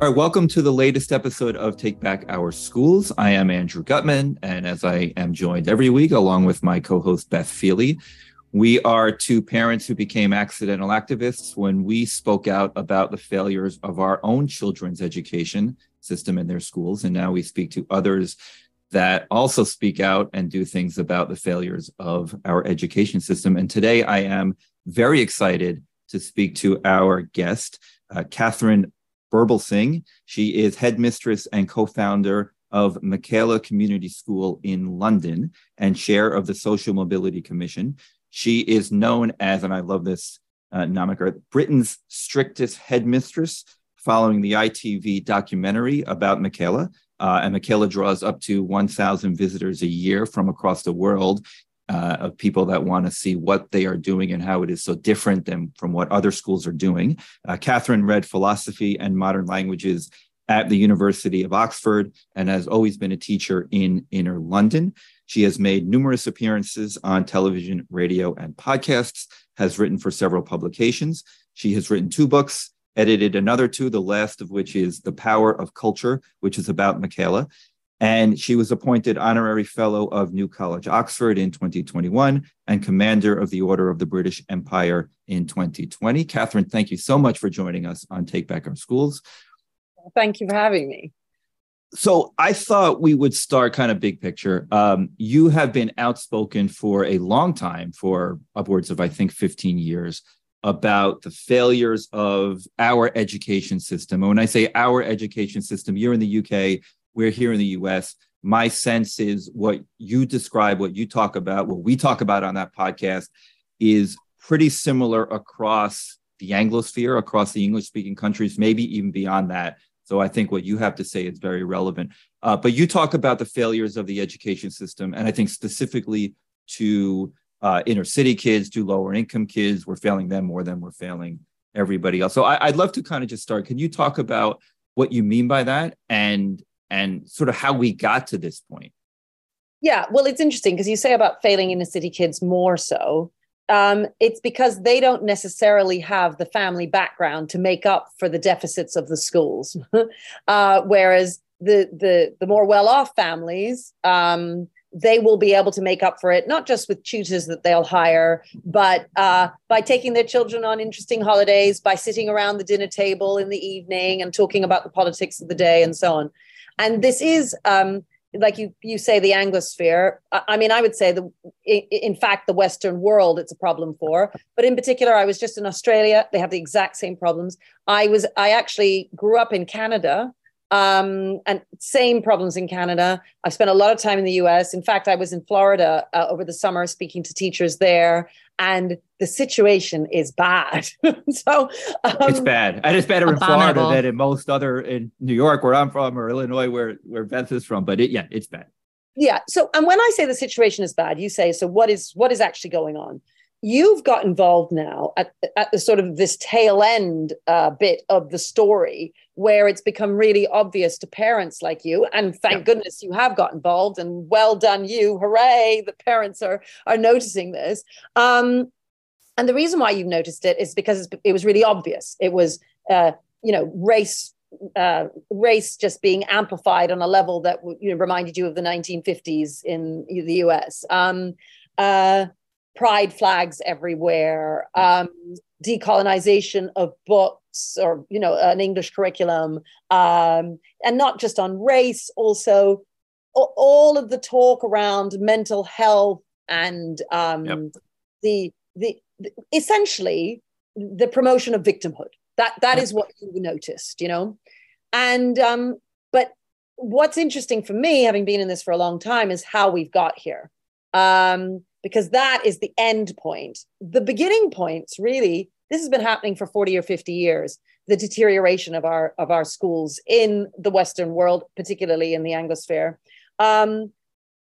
All right, welcome to the latest episode of Take Back Our Schools. I am Andrew Gutmann, and as I am joined every week along with my co host Beth Feeley, we are two parents who became accidental activists when we spoke out about the failures of our own children's education system in their schools. And now we speak to others that also speak out and do things about the failures of our education system. And today I am very excited to speak to our guest, uh, Katharine Birbalsingh. She is headmistress and co founder of Michaela Community School in London and chair of the Social Mobility Commission. She is known as, and I love this uh, Britain's strictest headmistress, following the ITV documentary about Michaela. Uh, and Michaela draws up to 1,000 visitors a year from across the world uh, of people that want to see what they are doing and how it is so different than from what other schools are doing. Uh, Katharine read philosophy and modern languages at the University of Oxford and has always been a teacher in inner London. She has made numerous appearances on television, radio, and podcasts, has written for several publications. She has written two books, edited another two, the last of which is The Power of Culture, which is about Michaela. And she was appointed honorary fellow of New College, Oxford in 2021 and commander of the Order of the British Empire in 2020. Katharine, thank you so much for joining us on Take Back Our Schools. Thank you for having me. So I thought we would start kind of big picture. Um, you have been outspoken for a long time, for upwards of, I think, 15 years, about the failures of our education system. And when I say our education system, you're in the UK, we're here in the US. My sense is what you describe, what you talk about, what we talk about on that podcast is pretty similar across the Anglosphere, across the English speaking countries, maybe even beyond that. So I think what you have to say is very relevant. Uh, but you talk about the failures of the education system, and I think specifically to uh, inner city kids, to lower income kids, we're failing them more than we're failing everybody else. So I, would love to kind of just start. Can you talk about what you mean by that and and sort of how we got to this point. Yeah, well, it's interesting because you say about failing inner city kids more so. Um, it's because they don't necessarily have the family background to make up for the deficits of the schools, uh, whereas the the the more well off families um, they will be able to make up for it, not just with tutors that they'll hire, but uh, by taking their children on interesting holidays, by sitting around the dinner table in the evening and talking about the politics of the day and so on and this is um, like you you say the anglosphere. I mean i would say the in fact the western world it's a problem for. But in particular i was just in australia. They have the exact same problems. I was i actually grew up in canada um, and same problems in Canada. I've spent a lot of time in the US. In fact, I was in Florida uh, over the summer speaking to teachers there, and the situation is bad. so um, it's bad, and it's better in Florida than in most other in New York, where I'm from, or Illinois, where where Beth is from. But it, yeah, it's bad. Yeah. So, and when I say the situation is bad, you say, so what is what is actually going on? You've got involved now at, at the sort of this tail end uh, bit of the story where it's become really obvious to parents like you and thank yeah. goodness you have got involved and well done you hooray the parents are are noticing this um, and the reason why you've noticed it is because it was really obvious it was uh, you know race uh, race just being amplified on a level that you know, reminded you of the 1950s in the US. Um, uh, pride flags everywhere, um, decolonization of books or, you know, an English curriculum, um, and not just on race, also all of the talk around mental health and um, yep. the, the, the essentially the promotion of victimhood. That that is what you noticed, you know, and um, but what's interesting for me, having been in this for a long time, is how we've got here. Um, because that is the end point. The beginning points, really, this has been happening for 40 or 50 years the deterioration of our of our schools in the western world particularly in the anglosphere um,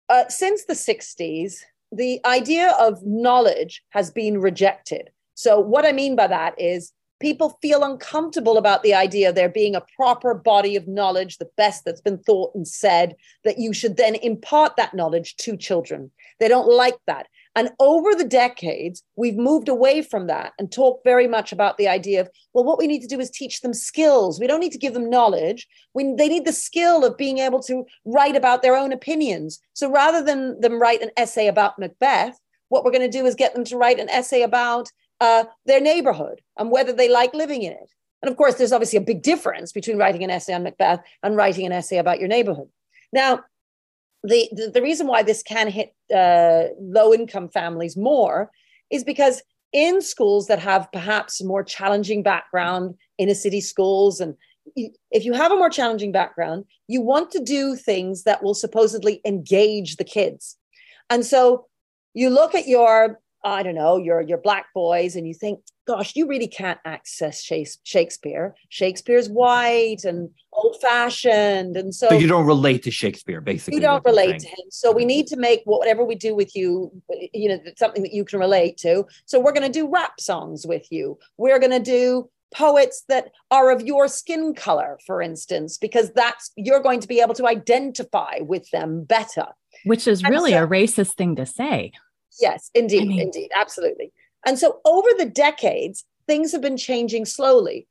uh, since the 60s the idea of knowledge has been rejected so what i mean by that is people feel uncomfortable about the idea of there being a proper body of knowledge the best that's been thought and said that you should then impart that knowledge to children they don't like that. And over the decades, we've moved away from that and talked very much about the idea of, well, what we need to do is teach them skills. We don't need to give them knowledge. We, they need the skill of being able to write about their own opinions. So rather than them write an essay about Macbeth, what we're going to do is get them to write an essay about uh, their neighborhood and whether they like living in it. And of course, there's obviously a big difference between writing an essay on Macbeth and writing an essay about your neighborhood. Now, the, the, the reason why this can hit uh, low income families more is because in schools that have perhaps more challenging background, inner city schools, and if you have a more challenging background, you want to do things that will supposedly engage the kids. And so you look at your I don't know, your your black boys, and you think, gosh, you really can't access Shakespeare. Shakespeare's mm-hmm. white and old fashioned, and so, so you don't relate to Shakespeare. Basically, you don't relate to him. So we need to make whatever we do with you, you know, something that you can relate to. So we're going to do rap songs with you. We're going to do poets that are of your skin color, for instance, because that's you're going to be able to identify with them better. Which is really so, a racist thing to say. Yes, indeed, I mean, indeed, absolutely. And so over the decades, things have been changing slowly.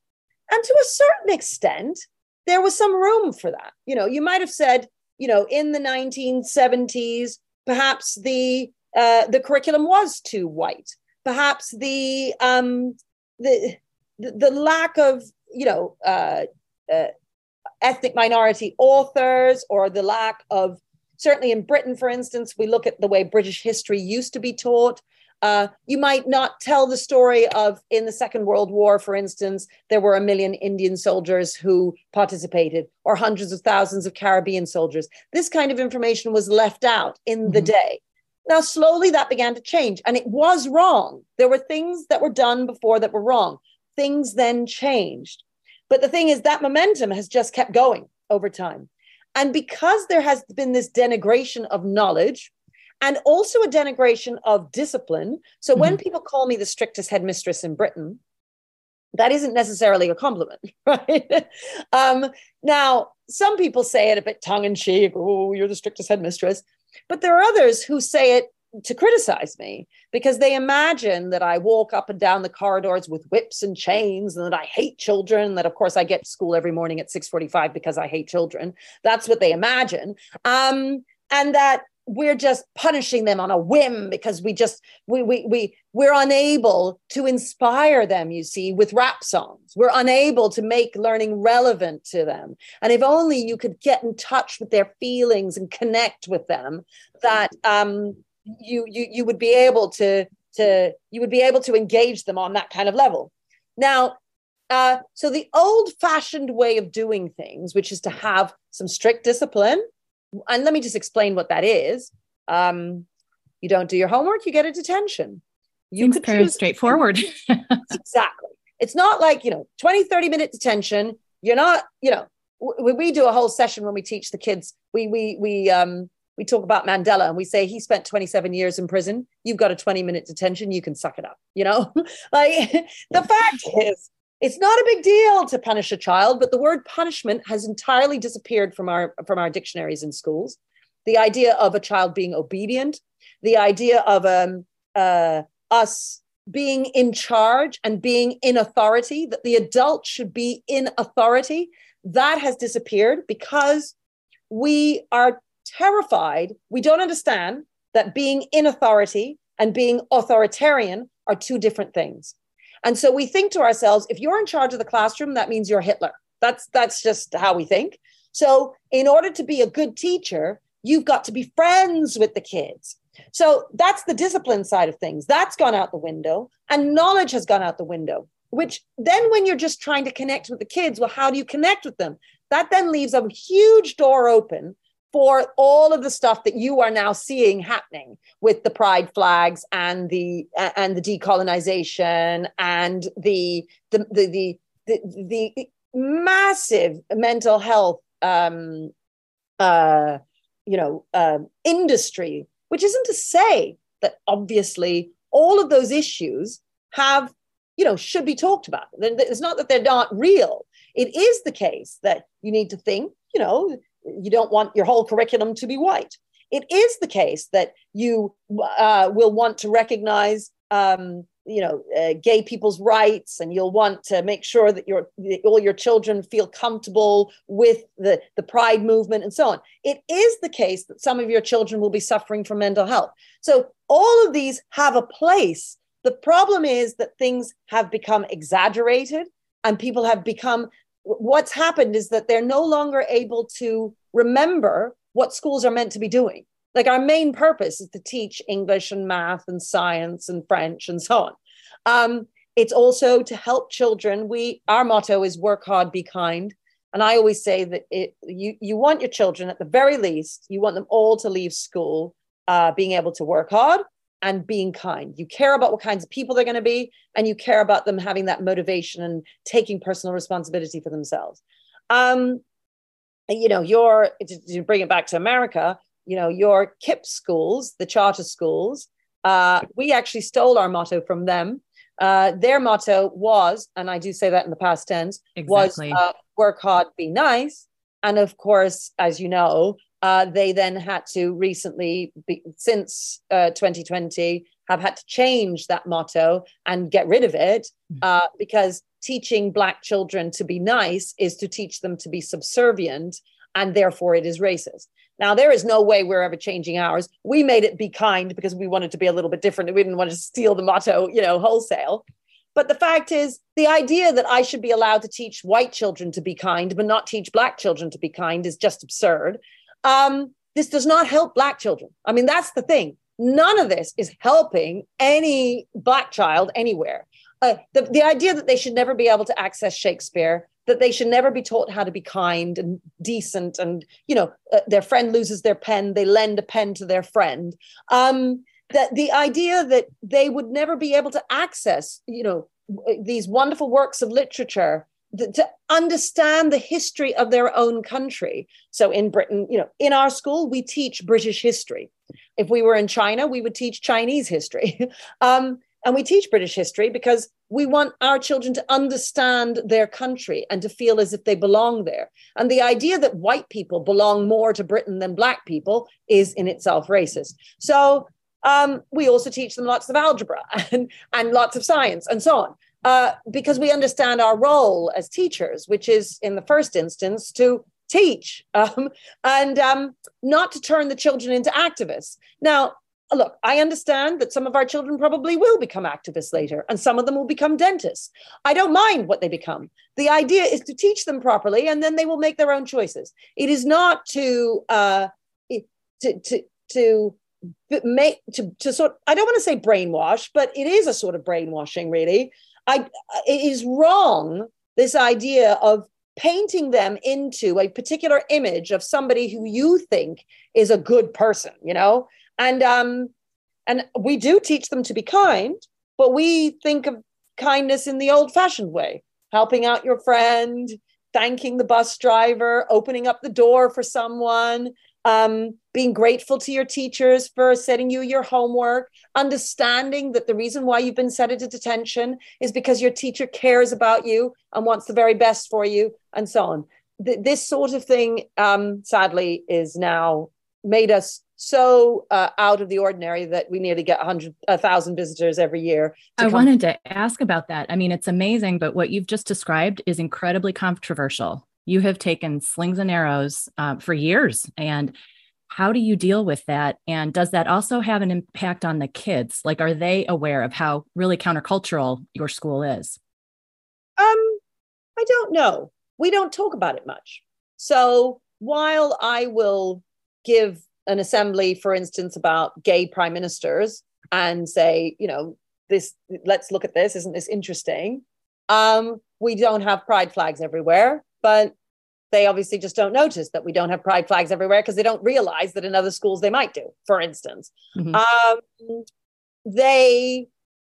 And to a certain extent, there was some room for that. You know, you might have said, you know, in the 1970s, perhaps the uh, the curriculum was too white. Perhaps the um, the, the, lack of you know uh, uh, ethnic minority authors or the lack of certainly in Britain, for instance, we look at the way British history used to be taught. Uh, you might not tell the story of in the Second World War, for instance, there were a million Indian soldiers who participated, or hundreds of thousands of Caribbean soldiers. This kind of information was left out in mm-hmm. the day. Now, slowly that began to change, and it was wrong. There were things that were done before that were wrong. Things then changed. But the thing is, that momentum has just kept going over time. And because there has been this denigration of knowledge and also a denigration of discipline. So mm-hmm. when people call me the strictest headmistress in Britain, that isn't necessarily a compliment, right? um, now, some people say it a bit tongue in cheek, oh, you're the strictest headmistress. But there are others who say it to criticize me because they imagine that I walk up and down the corridors with whips and chains and that I hate children that of course I get to school every morning at 6:45 because I hate children. That's what they imagine. Um, and that we're just punishing them on a whim because we just we we we we're unable to inspire them you see with rap songs. We're unable to make learning relevant to them. And if only you could get in touch with their feelings and connect with them that um you you you would be able to to you would be able to engage them on that kind of level. Now uh, so the old fashioned way of doing things which is to have some strict discipline and let me just explain what that is. Um, you don't do your homework you get a detention. You Seems could choose- straightforward. Exactly. It's not like you know 20 30 minute detention. You're not you know we, we do a whole session when we teach the kids. We we we um we talk about Mandela and we say he spent 27 years in prison. You've got a 20 minute detention. You can suck it up. You know, like the fact is, it's not a big deal to punish a child, but the word punishment has entirely disappeared from our from our dictionaries in schools. The idea of a child being obedient, the idea of um, uh, us being in charge and being in authority, that the adult should be in authority, that has disappeared because we are terrified. We don't understand that being in authority and being authoritarian are two different things. And so we think to ourselves, if you're in charge of the classroom, that means you're Hitler. That's that's just how we think. So in order to be a good teacher, you've got to be friends with the kids. So that's the discipline side of things. That's gone out the window and knowledge has gone out the window. Which then when you're just trying to connect with the kids, well how do you connect with them? That then leaves a huge door open for all of the stuff that you are now seeing happening with the pride flags and the and the decolonization and the the the the, the, the massive mental health um, uh, you know uh, industry which isn't to say that obviously all of those issues have you know should be talked about. It's not that they're not real. It is the case that you need to think you know you don't want your whole curriculum to be white. it is the case that you uh, will want to recognize um, you know uh, gay people's rights and you'll want to make sure that your all your children feel comfortable with the the pride movement and so on. It is the case that some of your children will be suffering from mental health. So all of these have a place. The problem is that things have become exaggerated and people have become what's happened is that they're no longer able to remember what schools are meant to be doing like our main purpose is to teach English and math and science and French and so on. Um, it's also to help children. We our motto is work hard, be kind. And I always say that it, you you want your children at the very least, you want them all to leave school uh, being able to work hard and being kind. You care about what kinds of people they're going to be, and you care about them having that motivation and taking personal responsibility for themselves. Um, you know, your to, to bring it back to America, you know, your KIPP schools, the charter schools, uh, we actually stole our motto from them. Uh, their motto was, and I do say that in the past tense, exactly. was uh, work hard, be nice. And of course, as you know, uh, they then had to recently, be, since 2020, uh, have had to change that motto and get rid of it mm. uh, because teaching Black children to be nice is to teach them to be subservient, and therefore it is racist. Now, there is no way we're ever changing ours. We made it be kind because we wanted to be a little bit different. We didn't want to steal the motto, you know, wholesale. But the fact is, the idea that I should be allowed to teach white children to be kind, but not teach black children to be kind is just absurd. Um, this does not help black children. I mean, that's the thing. None of this is helping any black child anywhere. Uh, the, the idea that they should never be able to access Shakespeare that they should never be taught how to be kind and decent and you know uh, their friend loses their pen they lend a pen to their friend um, that the idea that they would never be able to access you know these wonderful works of literature to understand the history of their own country so in britain you know in our school we teach british history if we were in china we would teach chinese history um, and we teach British history because we want our children to understand their country and to feel as if they belong there. And the idea that white people belong more to Britain than black people is in itself racist. So um, we also teach them lots of algebra and, and lots of science and so on. Uh, because we understand our role as teachers, which is in the first instance to teach um, and um, not to turn the children into activists. Now, look, I understand that some of our children probably will become activists later, and some of them will become dentists. I don't mind what they become. The idea is to teach them properly, and then they will make their own choices. It is not to uh, to to to make to, to sort. I don't want to say brainwash, but it is a sort of brainwashing, really. I it is wrong. This idea of painting them into a particular image of somebody who you think is a good person, you know, and um and we do teach them to be kind but we think of kindness in the old fashioned way helping out your friend thanking the bus driver opening up the door for someone um, being grateful to your teachers for setting you your homework, understanding that the reason why you've been set into detention is because your teacher cares about you and wants the very best for you, and so on. Th- this sort of thing, um, sadly, is now made us so uh, out of the ordinary that we nearly get 100 1000 visitors every year i come- wanted to ask about that. I mean it's amazing but what you've just described is incredibly controversial. You have taken slings and arrows uh, for years and how do you deal with that and does that also have an impact on the kids like are they aware of how really countercultural your school is um i don't know we don't talk about it much so while i will give an assembly, for instance, about gay prime ministers and say, you know, this, let's look at this. Isn't this interesting? Um, we don't have pride flags everywhere, but they obviously just don't notice that we don't have pride flags everywhere because they don't realize that in other schools they might do, for instance. Mm-hmm. Um, they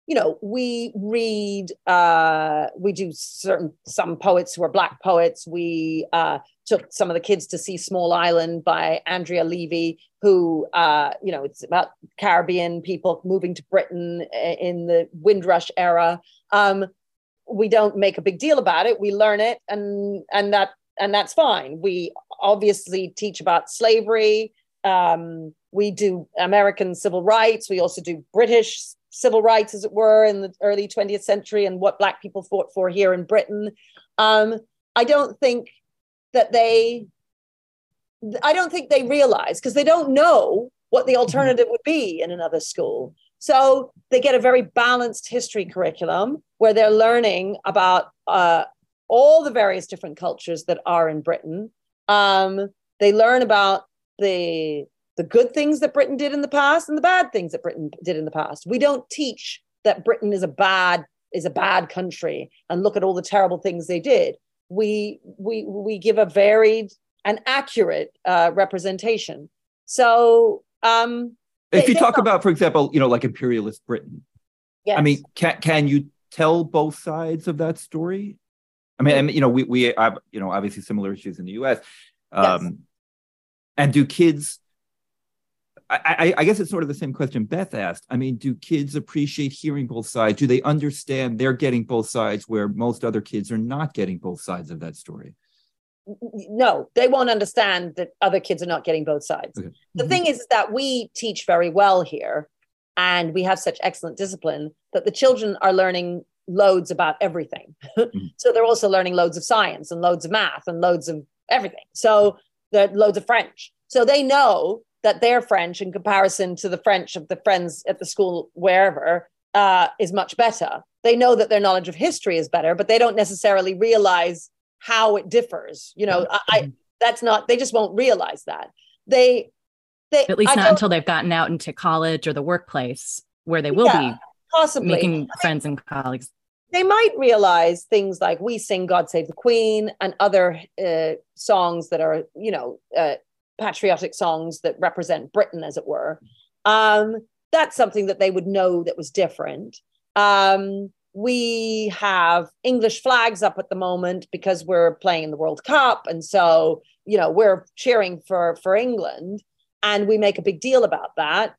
you know we read uh we do certain some poets who are black poets we uh took some of the kids to see small island by andrea levy who uh you know it's about caribbean people moving to britain in the windrush era um we don't make a big deal about it we learn it and and that and that's fine we obviously teach about slavery um we do American civil rights. We also do British civil rights, as it were, in the early 20th century and what Black people fought for here in Britain. Um, I don't think that they, I don't think they realize because they don't know what the alternative would be in another school. So they get a very balanced history curriculum where they're learning about uh, all the various different cultures that are in Britain. Um, they learn about the the good things that Britain did in the past and the bad things that Britain did in the past. We don't teach that Britain is a bad is a bad country and look at all the terrible things they did. We we we give a varied and accurate uh, representation. So um, if they, you talk about, for example, you know, like imperialist Britain, yes. I mean, can can you tell both sides of that story? I mean, and, you know, we we have you know obviously similar issues in the U.S. Um, yes. And do kids I, I, guess it's sort of the same question Beth asked. I mean, do kids appreciate hearing both sides? Do they understand they're getting both sides where most other kids are not getting both sides of that story? No, they won't understand that other kids are not getting both sides. Okay. The mm-hmm. thing is that we teach very well here and we have such excellent discipline that the children are learning loads about everything. mm-hmm. So they're also learning loads of science and loads of math and loads of everything. So they're loads of French. So they know that their French in comparison to the French of the friends at the school wherever uh, is much better. They know that their knowledge of history is better, but they don't necessarily realize how it differs. You know, I, I that's not. They just won't realize that. They, they at least I not until they've gotten out into college or the workplace where they will yeah, be possibly making friends and colleagues. They might realize things like "We Sing God Save the Queen" and other uh, songs that are, you know, uh, patriotic songs that represent Britain, as it were. Um, that's something that they would know that was different. Um, we have English flags up at the moment because we're playing in the World Cup, and so you know we're cheering for for England, and we make a big deal about that.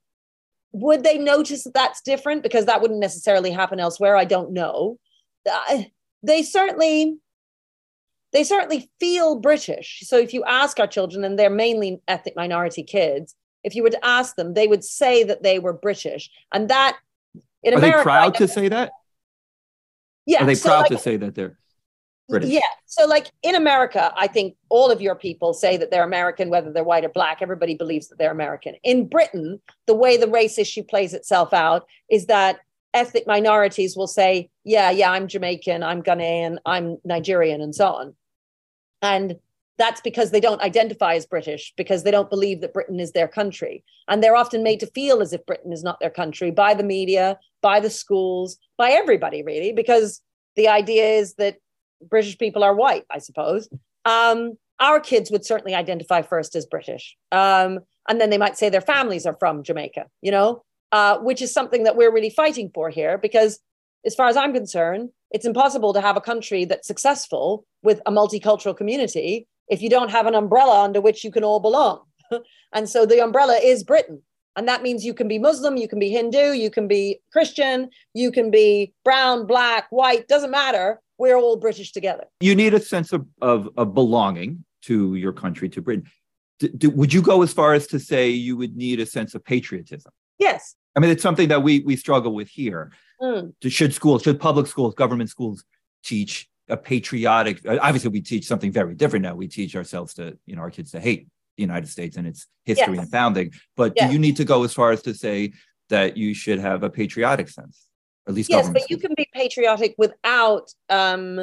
Would they notice that that's different because that wouldn't necessarily happen elsewhere? I don't know. Uh, they certainly they certainly feel British. So if you ask our children, and they're mainly ethnic minority kids, if you were to ask them, they would say that they were British. And that in Are America, they proud to say that? Yeah. Are they so proud like, to say that they're British? Yeah. So like in America, I think all of your people say that they're American, whether they're white or black. Everybody believes that they're American. In Britain, the way the race issue plays itself out is that ethnic minorities will say, yeah, yeah, I'm Jamaican, I'm Ghanaian, I'm Nigerian, and so on. And that's because they don't identify as British, because they don't believe that Britain is their country. And they're often made to feel as if Britain is not their country by the media, by the schools, by everybody, really, because the idea is that British people are white, I suppose. Um, our kids would certainly identify first as British. Um, and then they might say their families are from Jamaica, you know, uh, which is something that we're really fighting for here because, as far as I'm concerned, it's impossible to have a country that's successful with a multicultural community if you don't have an umbrella under which you can all belong. and so the umbrella is Britain. And that means you can be Muslim, you can be Hindu, you can be Christian, you can be brown, black, white, doesn't matter. We're all British together. You need a sense of, of, of belonging to your country, to Britain. D- d- would you go as far as to say you would need a sense of patriotism? Yes. I mean, it's something that we, we struggle with here. Mm. Should schools, should public schools, government schools teach a patriotic obviously we teach something very different now we teach ourselves to you know our kids to hate the united states and its history yes. and founding but yes. do you need to go as far as to say that you should have a patriotic sense at least yes but schools. you can be patriotic without um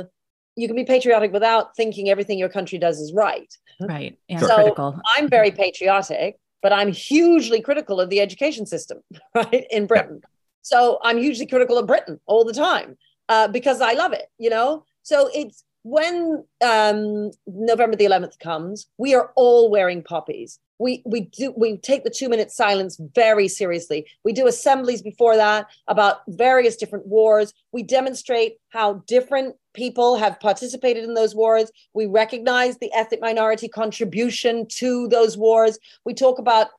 you can be patriotic without thinking everything your country does is right right and so critical i'm very patriotic but i'm hugely critical of the education system right in britain yeah. so i'm hugely critical of britain all the time uh, because i love it you know so it's when um, November the 11th comes, we are all wearing poppies. We we do we take the two minute silence very seriously. We do assemblies before that about various different wars. We demonstrate how different people have participated in those wars. We recognize the ethnic minority contribution to those wars. We talk about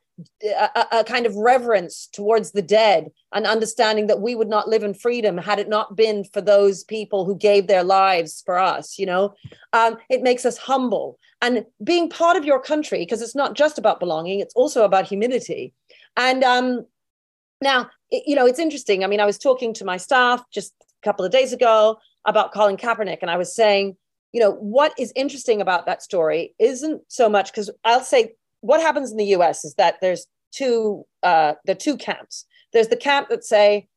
a, a, kind of reverence towards the dead and understanding that we would not live in freedom had it not been for those people who gave their lives for us you know? Um, it makes us humble. And being part of your country because it's not just about belonging it's also about humility. And um, now, it, you know, it's interesting. I mean, I was talking to my staff just a couple of days ago about Colin Kaepernick, and I was saying, you know, what is interesting about that story isn't so much because I'll say what happens in the U.S. is that there's two uh, the two camps. There's the camp that say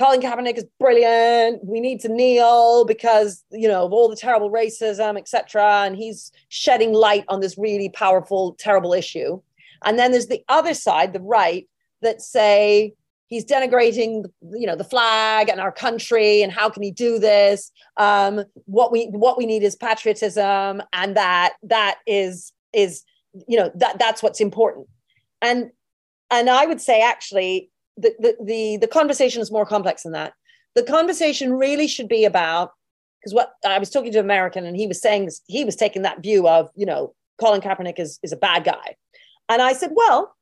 Colin Kaepernick is brilliant. We need to kneel because you know of all the terrible racism, etc. And he's shedding light on this really powerful, terrible issue. And then there's the other side, the right, that say he's denigrating, you know, the flag and our country, and how can he do this? Um, what we what we need is patriotism, and that that is is you know that that's what's important. And and I would say actually the, the, the, the conversation is more complex than that. The conversation really should be about, because what I was talking to an American and he was saying, he was taking that view of, you know, Colin Kaepernick is, is a bad guy. And I said, well,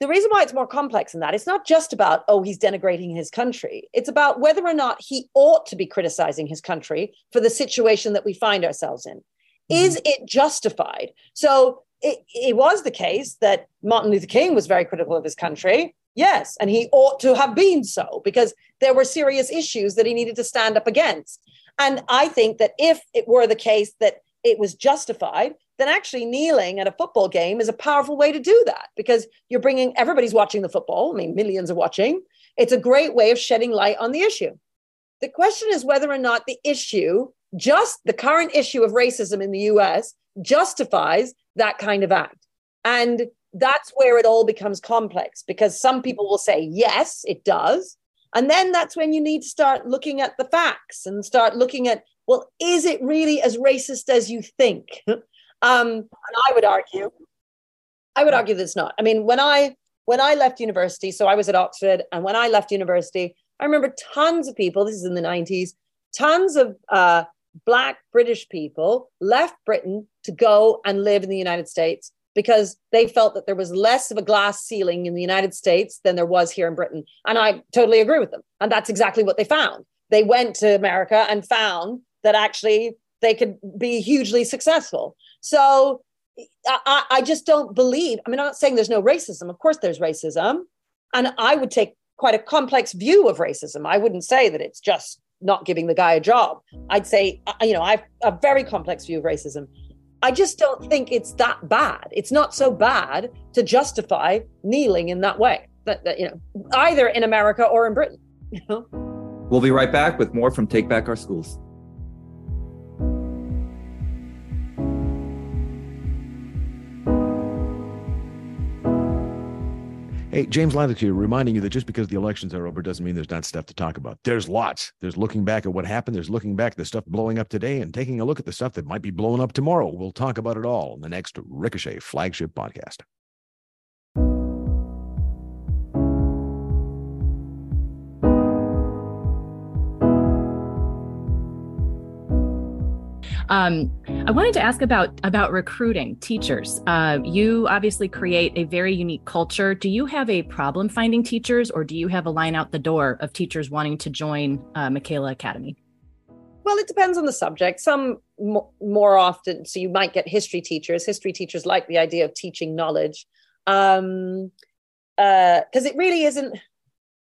the reason why it's more complex than that, it's not just about, oh, he's denigrating his country. It's about whether or not he ought to be criticizing his country for the situation that we find ourselves in. Mm-hmm. Is it justified? So it, it was the case that Martin Luther King was very critical of his country. Yes, and he ought to have been so because there were serious issues that he needed to stand up against. And I think that if it were the case that it was justified, then actually kneeling at a football game is a powerful way to do that because you're bringing everybody's watching the football. I mean, millions are watching. It's a great way of shedding light on the issue. The question is whether or not the issue, just the current issue of racism in the US, justifies that kind of act. And that's where it all becomes complex because some people will say, yes, it does. And then that's when you need to start looking at the facts and start looking at, well, is it really as racist as you think? um, and I would argue, I would argue that it's not. I mean, when I when I left university, so I was at Oxford, and when I left university, I remember tons of people. This is in the '90s. Tons of uh, Black British people left Britain to go and live in the United States because they felt that there was less of a glass ceiling in the United States than there was here in Britain. And I totally agree with them. And that's exactly what they found. They went to America and found that actually they could be hugely successful. So I, I just don't believe, I mean, I'm not saying there's no racism. Of course, there's racism. And I would take quite a complex view of racism. I wouldn't say that it's just not giving the guy a job. I'd say, uh, you know, I've a very complex view of racism. I just don't think it's that bad. It's not so bad to justify kneeling in that way. That, that you know, either in America or in Britain. You know? We'll be right back with more from Take Back Our Schools. Hey, James Lileks, reminding you that just because the elections are over doesn't mean there's not stuff to talk about. There's lots. There's looking back at what happened. There's looking back at the stuff blowing up today and taking a look at the stuff that might be blowing up tomorrow. We'll talk about it all in the next Ricochet flagship podcast. Um, I wanted to ask about about recruiting teachers. Uh, you obviously create a very unique culture. Do you have a problem finding teachers, or do you have a line out the door of teachers wanting to join uh, Michaela Academy? Well, it depends on the subject. Some more often, so you might get history teachers. History teachers like the idea of teaching knowledge, because um, uh, it really isn't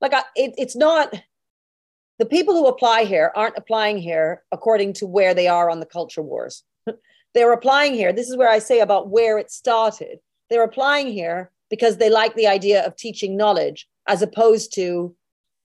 like I, it, it's not the people who apply here aren't applying here according to where they are on the culture wars. They're applying here. This is where I say about where it started. They're applying here because they like the idea of teaching knowledge as opposed to,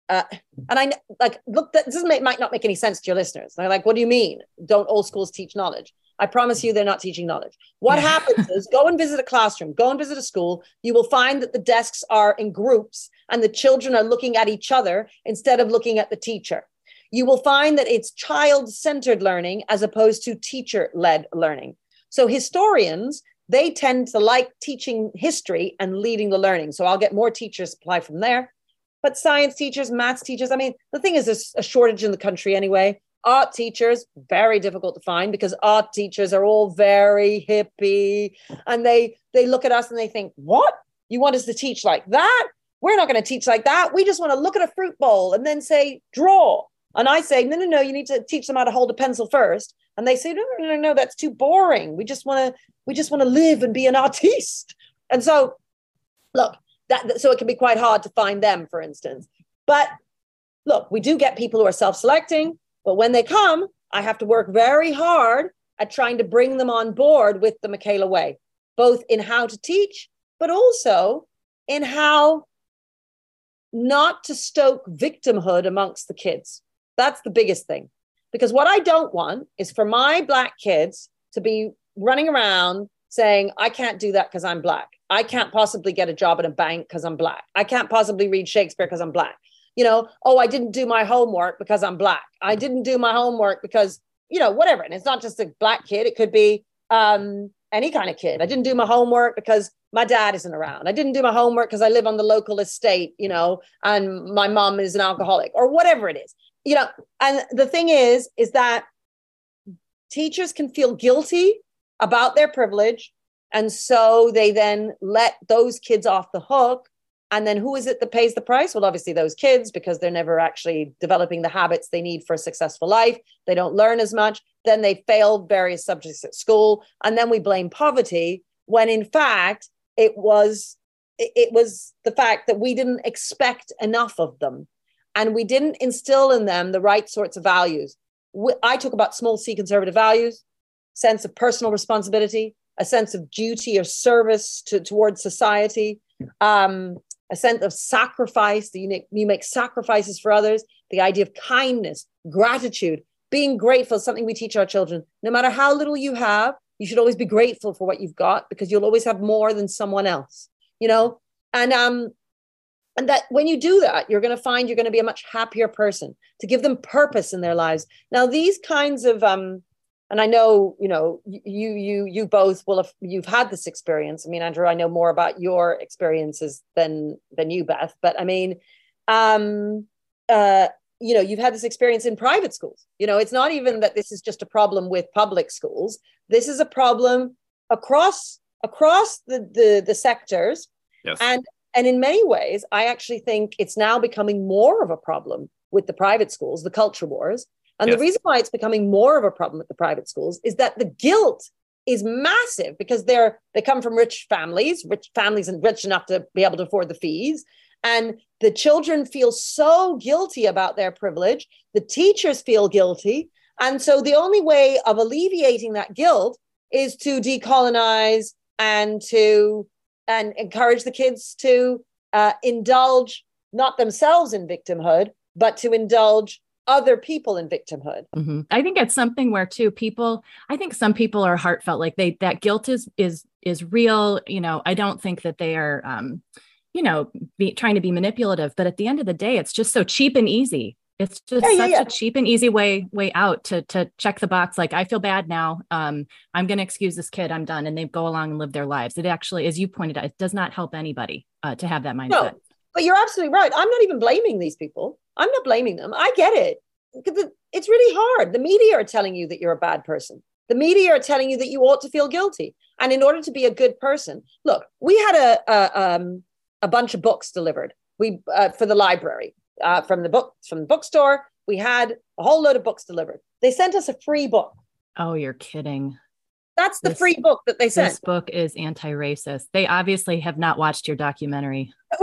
uh, and I like, look, that doesn't might not make any sense to your listeners. They're like, what do you mean? Don't all schools teach knowledge? I promise you, they're not teaching knowledge. What happens is go and visit a classroom, go and visit a school. You will find that the desks are in groups and the children are looking at each other instead of looking at the teacher. You will find that it's child centered learning as opposed to teacher led learning. So, historians, they tend to like teaching history and leading the learning. So, I'll get more teachers apply from there. But science teachers, maths teachers, I mean, the thing is, there's a shortage in the country anyway art teachers very difficult to find because art teachers are all very hippie and they they look at us and they think what? You want us to teach like that? We're not going to teach like that. We just want to look at a fruit bowl and then say draw and i say no no no you need to teach them how to hold a pencil first and they say no no no no that's too boring. We just want to we just want to live and be an artiste. And so look that so it can be quite hard to find them, for instance. But look, we do get people who are self-selecting, but when they come, I have to work very hard at trying to bring them on board with the Michaela way, both in how to teach, but also in how not to stoke victimhood amongst the kids. That's the biggest thing. Because what I don't want is for my Black kids to be running around saying, I can't do that because I'm Black. I can't possibly get a job at a bank because I'm Black. I can't possibly read Shakespeare because I'm Black. You know, oh, I didn't do my homework because I'm Black. I didn't do my homework because, you know, whatever. And it's not just a Black kid, it could be um, any kind of kid. I didn't do my homework because my dad isn't around. I didn't do my homework because I live on the local estate, you know, and my mom is an alcoholic or whatever it is. You know, and the thing is, is that teachers can feel guilty about their privilege. And so they then let those kids off the hook. And then who is it that pays the price? Well, obviously, those kids, because they're never actually developing the habits they need for a successful life. They don't learn as much. Then they fail various subjects at school. And then we blame poverty when in fact it was it was the fact that we didn't expect enough of them and we didn't instill in them the right sorts of values i talk about small c conservative values sense of personal responsibility a sense of duty or service to, towards society um, a sense of sacrifice that you make, you make sacrifices for others the idea of kindness gratitude being grateful is something we teach our children. No matter how little you have you should always be grateful for what you've got because you'll always have more than someone else you know? And um and that when you do that you're going to find you're going to be a much happier person to give them purpose in their lives. Now these kinds of um and i know you know you you you both will have you've had this experience. I mean andrew i know more about your experiences than than you beth but i mean um uh you know you've had this experience in private schools. You know it's not even that this is just a problem with public schools. This is a problem across across the the, the sectors. Yes. and and in many ways i actually think it's now becoming more of a problem with the private schools the culture wars and yes. the reason why it's becoming more of a problem with the private schools is that the guilt is massive because they're they come from rich families rich families and rich enough to be able to afford the fees and the children feel so guilty about their privilege. The teachers feel guilty. And so the only way of alleviating that guilt is to decolonize and to and encourage the kids to uh, indulge not themselves in victimhood, but to indulge other people in victimhood. Mm-hmm. I think it's something where too people. I think some people are heartfelt, like they that guilt is is is real. You know, I don't think that they are. Um, you know, be, trying to be manipulative. But at the end of the day, it's just so cheap and easy. It's just yeah, such yeah, yeah. a cheap and easy way way out to to check the box. Like I feel bad now. Um, I'm going to excuse this kid. I'm done, and they go along and live their lives. It actually, as you pointed out, it does not help anybody uh, to have that mindset. No, but you're absolutely right. I'm not even blaming these people. I'm not blaming them. I get it. It's really hard. The media are telling you that you're a bad person. The media are telling you that you ought to feel guilty. And in order to be a good person, look, we had a, a um, a bunch of books delivered. We uh, for the library uh, from the book from the bookstore. We had a whole load of books delivered. They sent us a free book. Oh, you're kidding. That's the this, free book that they sent. This book is anti-racist. They obviously have not watched your documentary.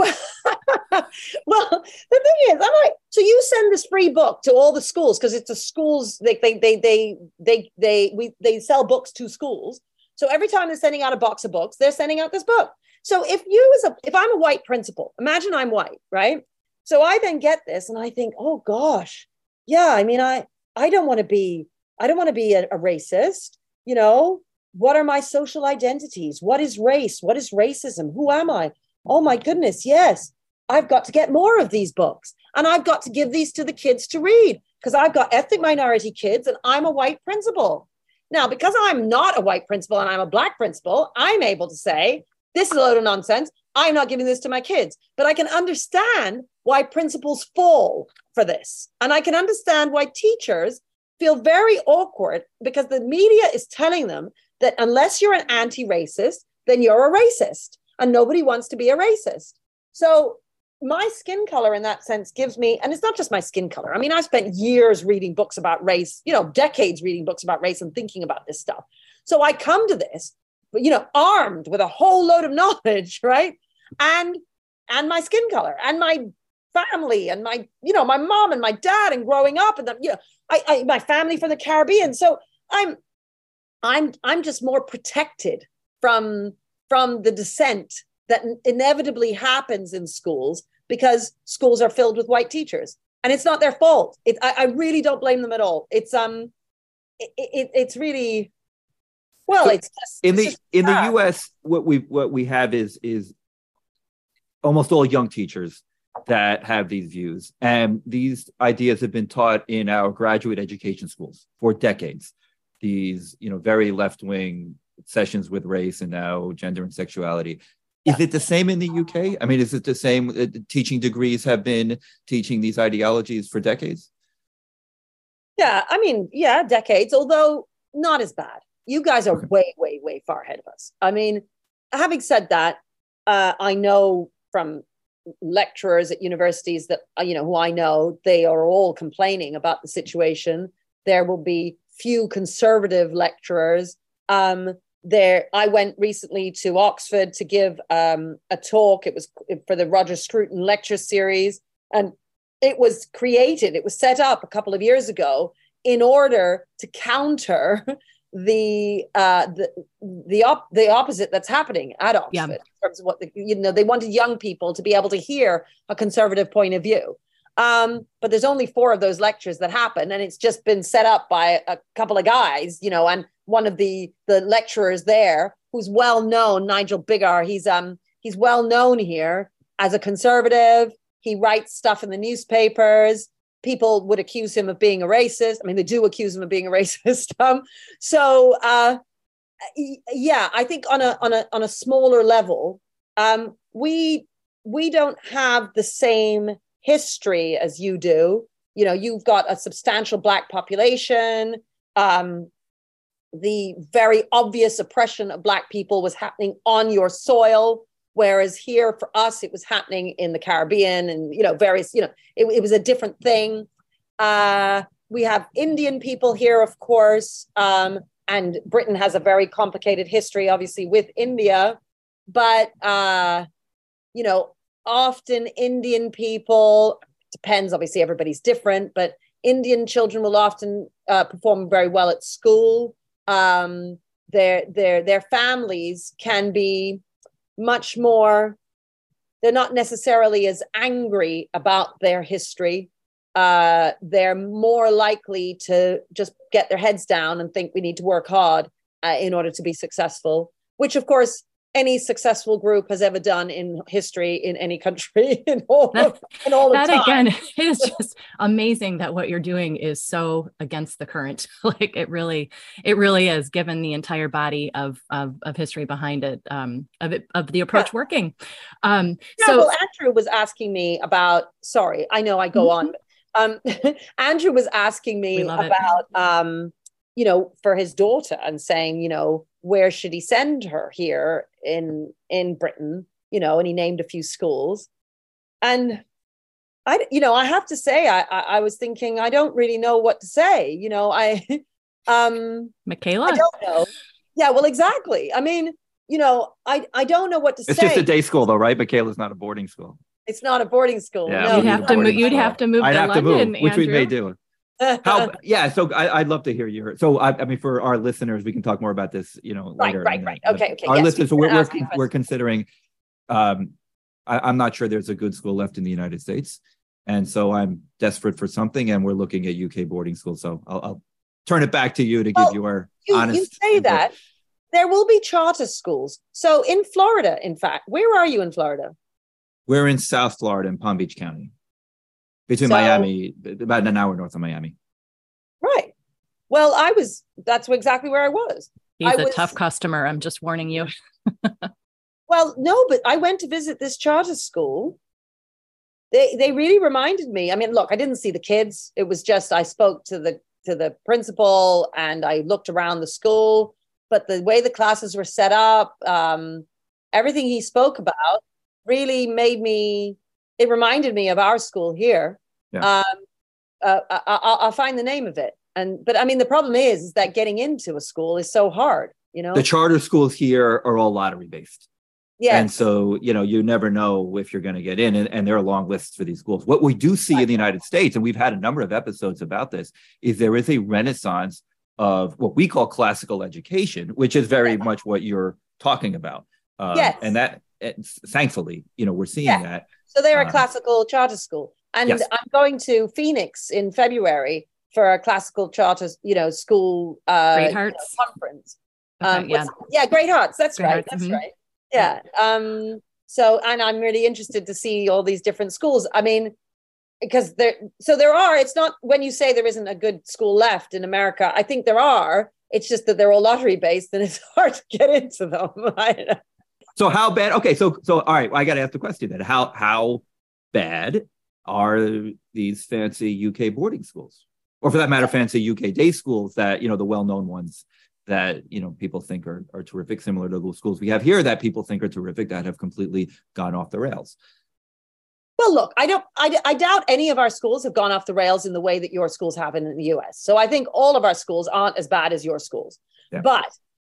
well, the thing is, I'm like, so you send this free book to all the schools because it's a schools. They they they they they they we they sell books to schools. So every time they're sending out a box of books, they're sending out this book. So if you as a if I'm a white principal, imagine I'm white, right? So I then get this and I think, oh gosh, yeah, I mean, I I don't want to be, I don't want to be a, a racist, you know. What are my social identities? What is race? What is racism? Who am I? Oh my goodness, yes. I've got to get more of these books and I've got to give these to the kids to read because I've got ethnic minority kids and I'm a white principal. Now, because I'm not a white principal and I'm a black principal, I'm able to say, this is a load of nonsense. I'm not giving this to my kids. But I can understand why principals fall for this. And I can understand why teachers feel very awkward because the media is telling them that unless you're an anti racist, then you're a racist. And nobody wants to be a racist. So my skin color in that sense gives me and it's not just my skin color i mean i spent years reading books about race you know decades reading books about race and thinking about this stuff so i come to this you know, armed with a whole load of knowledge, right? And and my skin color and my family and my you know my mom and my dad and growing up and the, you know I, I my family from the Caribbean. So I'm I'm I'm just more protected from from the descent that inevitably happens in schools because schools are filled with white teachers. And it's not their fault. It, I, I really don't blame them at all. It's um it, it it's really well so it's just, in it's the in the us what we what we have is is almost all young teachers that have these views. And these ideas have been taught in our graduate education schools for decades. These you know very left wing sessions with race and now gender and sexuality is it the same in the UK? I mean, is it the same? Uh, teaching degrees have been teaching these ideologies for decades. Yeah, I mean, yeah, decades, although not as bad. You guys are okay. way, way, way far ahead of us. I mean, having said that, uh, I know from lecturers at universities that uh, you know who I know, they are all complaining about the situation. There will be few conservative lecturers. Um, there i went recently to oxford to give um, a talk it was for the roger scruton lecture series and it was created it was set up a couple of years ago in order to counter the uh, the the, op- the opposite that's happening at Oxford yeah. in terms of what the, you know they wanted young people to be able to hear a conservative point of view. Um, but there's only four of those lectures that happen, and it's just been set up by a couple of guys, you know, and one of the the lecturers there who's well known, Nigel Biggar. He's um he's well known here as a conservative. He writes stuff in the newspapers. People would accuse him of being a racist. I mean, they do accuse him of being a racist. Um, so uh, yeah, I think on a on a on a smaller level, um, we we don't have the same history as you do. You know, you've got a substantial black population. Um, the very obvious oppression of black people was happening on your soil whereas here for us it was happening in the caribbean and you know various you know it, it was a different thing. Uh, we have indian people here of course um, and britain has a very complicated history obviously with india. But uh, you know often indian people depends obviously everybody's different but indian children will often uh, perform very well at school um, their their their families can be much more they're not necessarily as angry about their history. Uh, they're more likely to just get their heads down and think we need to work hard uh, in order to be successful which of course any successful group has ever done in history in any country in all, that, in all that again is just amazing that what you're doing is so against the current like it really it really is given the entire body of of, of history behind it um of it of the approach yeah. working um yeah, so well andrew was asking me about sorry i know i go mm-hmm. on um andrew was asking me about it. um you know for his daughter and saying you know where should he send her here in in Britain, you know, and he named a few schools. And I, you know, I have to say, I, I, I was thinking, I don't really know what to say. You know, I, um, Michaela, I don't know. Yeah, well, exactly. I mean, you know, I, I don't know what to it's say. It's just a day school, though, right? Michaela's not a boarding school. It's not a boarding school. Yeah, no. you'd have to move. You'd have to move I'd to have London, to move, which we may do. How, yeah, so I, would love to hear your. So I, I, mean, for our listeners, we can talk more about this, you know, later. Right, right, right. Okay, okay. Our yes, listeners, so we're we're, we're considering. Um, I, am not sure there's a good school left in the United States, and so I'm desperate for something, and we're looking at UK boarding schools. So I'll, I'll turn it back to you to well, give your you, honest. You say input. that there will be charter schools. So in Florida, in fact, where are you in Florida? We're in South Florida in Palm Beach County between so, Miami, about an hour north of Miami. Right. Well, I was. That's exactly where I was. He's I a was, tough customer. I'm just warning you. well, no, but I went to visit this charter school. They they really reminded me. I mean, look, I didn't see the kids. It was just I spoke to the to the principal and I looked around the school. But the way the classes were set up, um, everything he spoke about really made me it reminded me of our school here. Yeah. Um, uh, I, will find the name of it. And but I mean, the problem is, is that getting into a school is so hard. You know, the charter schools here are all lottery based. Yeah. And so, you know, you never know if you're going to get in, and, and there are long lists for these schools. What we do see in the United States, and we've had a number of episodes about this, is there is a renaissance of what we call classical education, which is very much what you're talking about. Uh, Yes. And that, thankfully, you know, we're seeing Yeah. that. So they're a Uh, classical charter school. And Yes. I'm going to Phoenix in February for a classical charter, you know, school uh, Great you know, conference. Okay, Um, yeah. yeah, Great Hearts. That's Great right. Hearts, That's mhm. right. Yeah. Um, so, and I'm really interested to see all these different schools. I mean, because there, so there are, it's not when you say there isn't a good school left in America, I think there are. It's just that they're all lottery based and it's hard to get into them. I don't know. So how bad? Okay, so so all right, I got to ask the question then. How how bad are these fancy UK boarding schools, or for that matter, fancy UK day schools that you know the well-known ones that you know people think are are terrific, similar to the schools we have here that people think are terrific that have completely gone off the rails. Well, look, I don't, I, I doubt any of our schools have gone off the rails in the way that your schools have in the US. So I think all of our schools aren't as bad as your schools. Yeah. But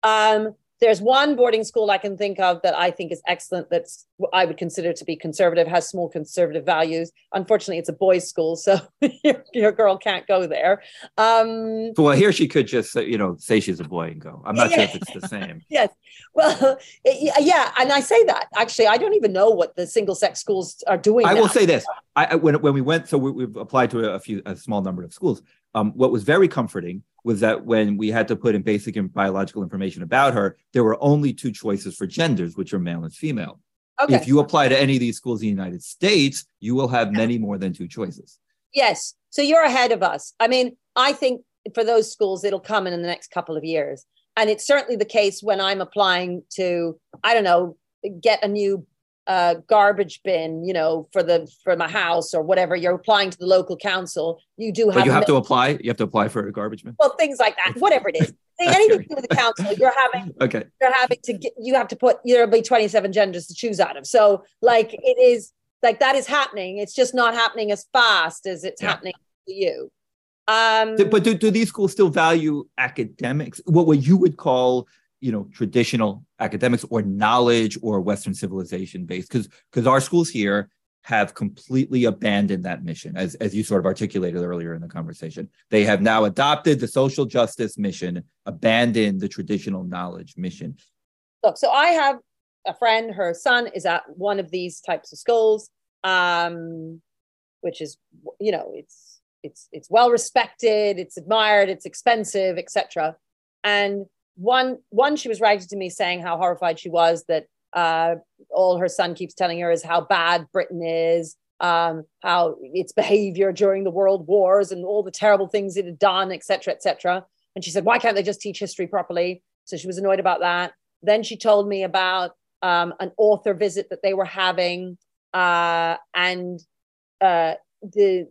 um, there's one boarding school I can think of that I think is excellent. That's what I would consider to be conservative, has small conservative values. Unfortunately, it's a boys' school, so your, your girl can't go there. Um, well, here she could just say, you know say she's a boy and go. I'm not sure if it's the same. yes. Well, it- yeah, and I say that actually, I don't even know what the single-sex schools are doing. I now. will say this: I, when when we went, so we, we've applied to a, few a small number of schools. Um, what was very comforting was that when we had to put in basic and biological information about her, there were only two choices for genders, which are male and female. okay. If you apply to any of these schools in the United States, you will have many more than two choices. Yes. So you're ahead of us. I mean, I think for those schools, it'll come in, in the next couple of years. And it's certainly the case when I'm applying to, I don't know, get a new uh, garbage bin, you know, for the for my house or whatever. You're applying to the local council. You do have, But you have to apply. You have to apply for a garbage bin. well things like that. Whatever it is, anything to do with the council, you're having Okay. you're having to get you have to put there'll be 27 genders to choose out of so like it is like that is happening it's just not happening as fast as it's Yeah. happening to you um But do, do these schools still value academics? What what you would call, you know, traditional academics or knowledge or Western civilization based? Because because our schools here have completely abandoned that mission, as as you sort of articulated earlier in the conversation. They have now adopted the social justice mission, abandoned the traditional knowledge mission. look so i have a friend her son is at one of these types of schools um which is you know it's it's it's well respected it's admired it's expensive etc and one one she was writing to me saying how horrified she was that uh all her son keeps telling her is how bad britain is um how its behavior during the world wars and all the terrible things it had done etc etc and she said why can't they just teach history properly? So she was annoyed about that. Then she told me about um, an author visit that they were having, uh, and uh, the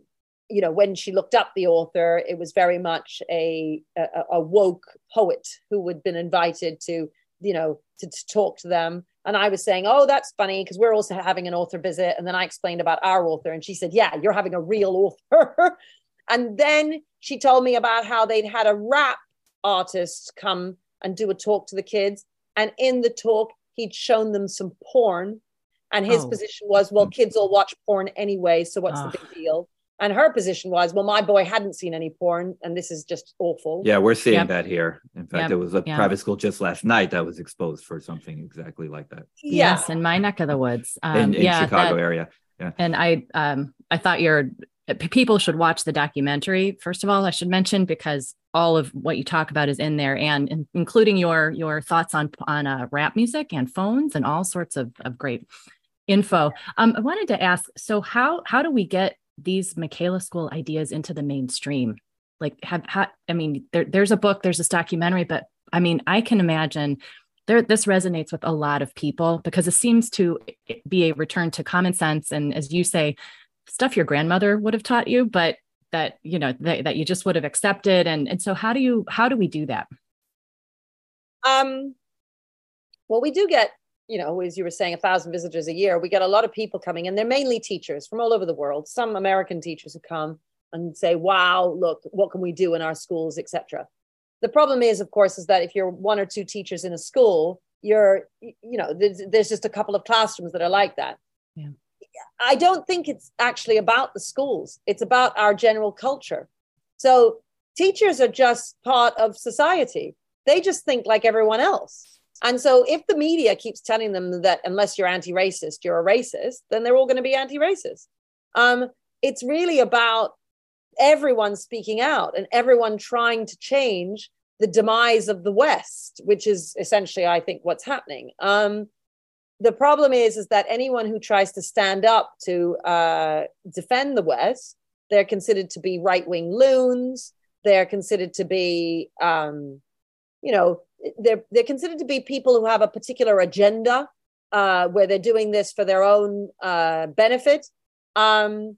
you know when she looked up the author, it was very much a a, a woke poet who had been invited to you know to, to talk to them. And I was saying, oh, that's funny because we're also having an author visit. And then I explained about our author, and she said, yeah, you're having a real author. and then she told me about how they'd had a rap artist come and do a talk to the kids and in the talk he'd shown them some porn and his Oh. position was well mm. kids all watch porn anyway so what's the ah. big deal and her position was well my boy hadn't seen any porn and this is just awful Yeah, we're seeing Yep. that here. In fact, Yep. there was a Yeah. private school just last night that was exposed for something exactly like that yeah Yes, in my neck of the woods. Um, in, in yeah, Chicago that- area. Yeah, and I um I thought your p- people should watch the documentary first of all I should mention because all of what you talk about is in there and, in- including your your thoughts on on uh, rap music and phones and all sorts of, of great info. Um, I wanted to ask so how how do we get these Michaela School ideas into the mainstream? Like have how, I mean there, there's a book there's this documentary but I mean I can imagine there this resonates with a lot of people because it seems to be a return to common sense. And as you say stuff your grandmother would have taught you but that you know that, that you just would have accepted. And and so how do you how do we do that? Um well we do get you know as you were saying a thousand visitors a year we get a lot of people coming and they're mainly teachers from all over the world. Some american teachers who come and say wow look what can we do in our schools etc the problem is of course is that if you're one or two teachers in a school you're you know there's, there's just a couple of classrooms that are like that. Yeah. i don't think it's actually about the schools. It's about our general culture. So teachers are just part of society. They just think like everyone else and so if the media keeps telling them that unless you're anti-racist you're a racist then they're all going to be anti-racist um, it's really about everyone speaking out and everyone trying to change the demise of the West, which is essentially, I think, what's happening. Um, the problem is, is that anyone who tries to stand up to uh, defend the West, they're considered to be right wing loons. They're considered to be, um, you know, they're they're considered to be people who have a particular agenda, uh, where they're doing this for their own uh, benefit. Um,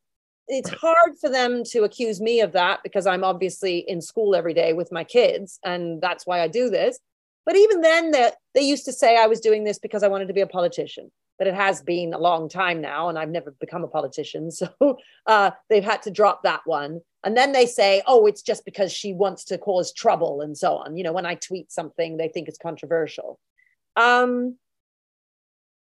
it's hard for them to accuse me of that because I'm obviously in school every day with my kids, and that's why I do this. But even then, they, they used to say I was doing this because I wanted to be a politician. But it has been a long time now, and I've never become a politician. So uh, they've had to drop that one. And then they say, oh, it's just because she wants to cause trouble and so on. You know, when I tweet something, they think it's controversial. Um,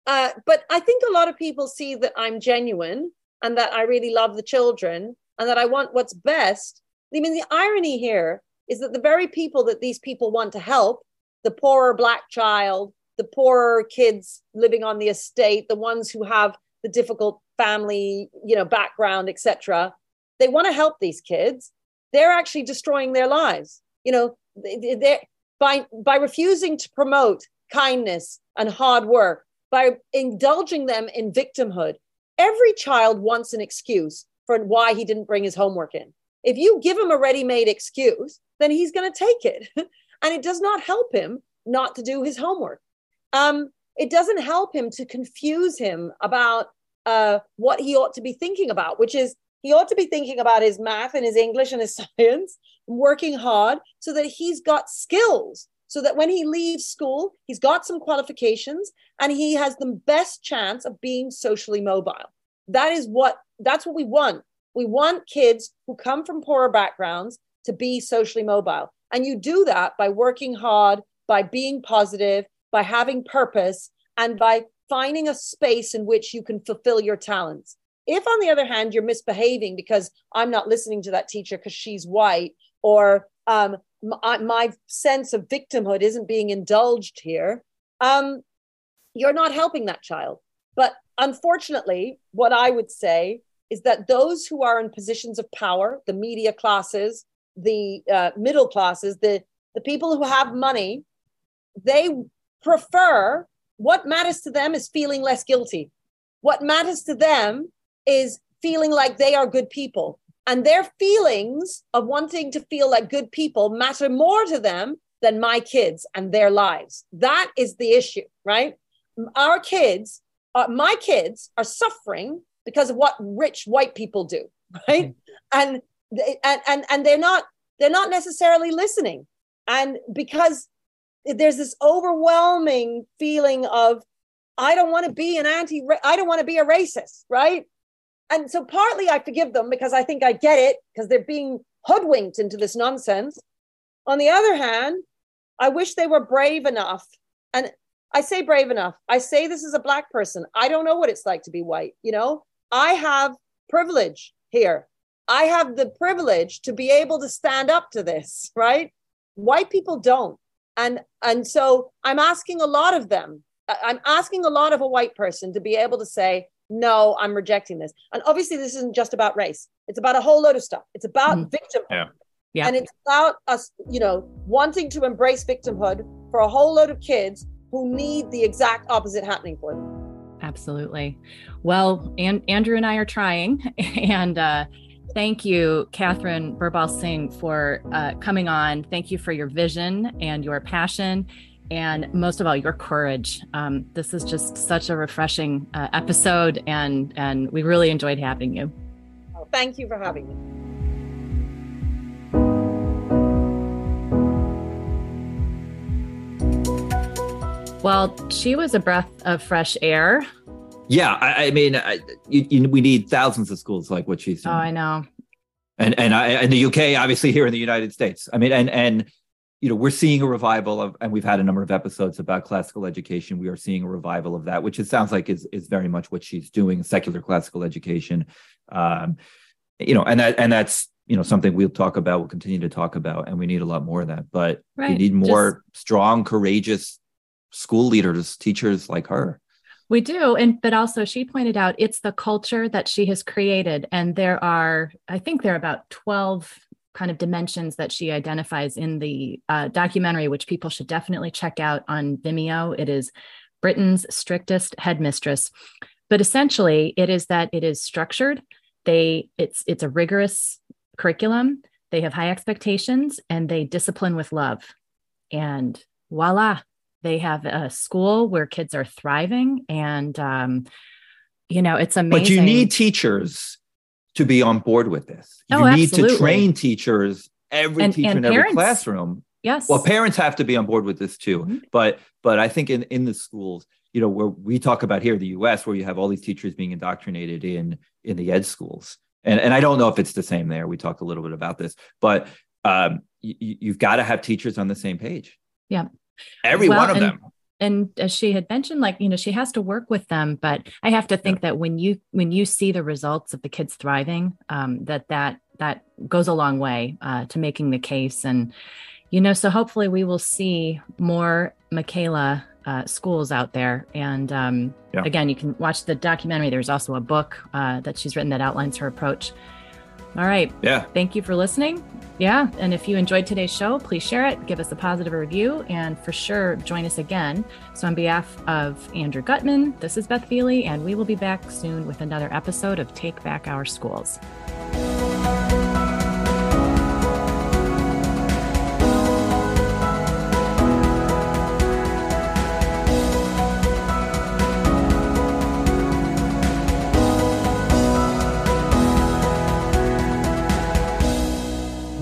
uh, but I think a lot of people see that I'm genuine and that I really love the children and that I want what's best. I mean, the irony here is that the very people that these people want to help, the poorer black child, the poorer kids living on the estate, the ones who have the difficult family, you know, background, etc. They want to help these kids. They're actually destroying their lives. You know, they by by refusing to promote kindness and hard work, by indulging them in victimhood, every child wants an excuse for why he didn't bring his homework in. If you give him a ready made excuse, then he's going to take it. and it does not help him not to do his homework. Um, it doesn't help him to confuse him about uh, what he ought to be thinking about, which is he ought to be thinking about his math and his English and his science, working hard so that he's got skills so that when he leaves school, he's got some qualifications and he has the best chance of being socially mobile. That is what that's what we want. We want kids who come from poorer backgrounds to be socially mobile. And you do that by working hard, by being positive, by having purpose, and by finding a space in which you can fulfill your talents. If, on the other hand, you're misbehaving because I'm not listening to that teacher because she's white, or um, my, my, sense of victimhood isn't being indulged here, um, you're not helping that child. But unfortunately, what I would say is that those who are in positions of power, the media classes, the uh, middle classes, the, the people who have money, they prefer what matters to them is feeling less guilty. What matters to them is feeling like they are good people. And their feelings of wanting to feel like good people matter more to them than my kids and their lives. That is the issue, right? Our kids, uh, my kids are suffering because of what rich white people do, right? Mm-hmm. And, and, and, and they're not, they're not necessarily listening. And because there's this overwhelming feeling of, I don't want to be an anti, I don't want to be a racist, right? And so partly I forgive them because I think I get it because they're being hoodwinked into this nonsense. On the other hand, I wish they were brave enough. And I say brave enough. I say this as a black person. I don't know what it's like to be white. You know, I have privilege here. I have the privilege to be able to stand up to this, right? White people don't. And and so I'm asking a lot of them. I'm asking a lot of a white person to be able to say, no, I'm rejecting this. And obviously, this isn't just about race. It's about a whole load of stuff. It's about mm. victimhood. Yeah. Yeah. And it's about us, you know, wanting to embrace victimhood for a whole load of kids who need the exact opposite happening for them. Absolutely. Well, and Andrew and I are trying. And uh, thank you, Katharine Birbalsingh, for uh, coming on. Thank you for your vision and your passion and most of all your courage. Um, this is just such a refreshing uh, episode and and we really enjoyed having you. Oh, thank you for having me. Well she was a breath of fresh air. Yeah i, I mean I, you, you, we need thousands of schools like what she's doing. Oh i know. And and I, in the uk obviously here in the united states. I mean and and you know we're seeing a revival of and we've had a number of episodes about classical education. We are seeing a revival of that which it sounds like is is very much what she's doing secular classical education. Um you know and that and that's you know something we'll talk about we'll continue to talk about and we need a lot more of that. But right. we need more Just, strong courageous school leaders teachers like her. We do. And but also she pointed out it's the culture that she has created and there are i think there are about 12 kind of dimensions that she identifies in the uh, documentary, which people should definitely check out on Vimeo. It is Britain's strictest headmistress. But essentially, it is that it is structured. They it's it's a rigorous curriculum. They have high expectations and they discipline with love. And voila, they have a school where kids are thriving and um, you know it's amazing. But you need teachers to be on board with this. You oh, need absolutely. to train teachers, every and, teacher and in parents, every classroom. Yes. Well, parents have to be on board with this too. Mm-hmm. But but I think in in the schools, you know, where we talk about here in the US, where you have all these teachers being indoctrinated in in the ed schools. And and I don't know if it's the same there. We talked a little bit about this, but um, you, you've got to have teachers on the same page. Yeah. Every well, one of them and as she had mentioned like you know she has to work with them but i have to think yeah. that when you when you see the results of the kids thriving um, that that that goes a long way uh, to making the case and you know so hopefully we will see more michaela uh, schools out there and um, yeah. again you can watch the documentary there's also a book uh, that she's written that outlines her approach all right. Yeah. Thank you for listening. Yeah. And if you enjoyed today's show, please share it, give us a positive review, and for sure, join us again. So, on behalf of Andrew Gutmann, this is Beth Feeley, and we will be back soon with another episode of Take Back Our Schools.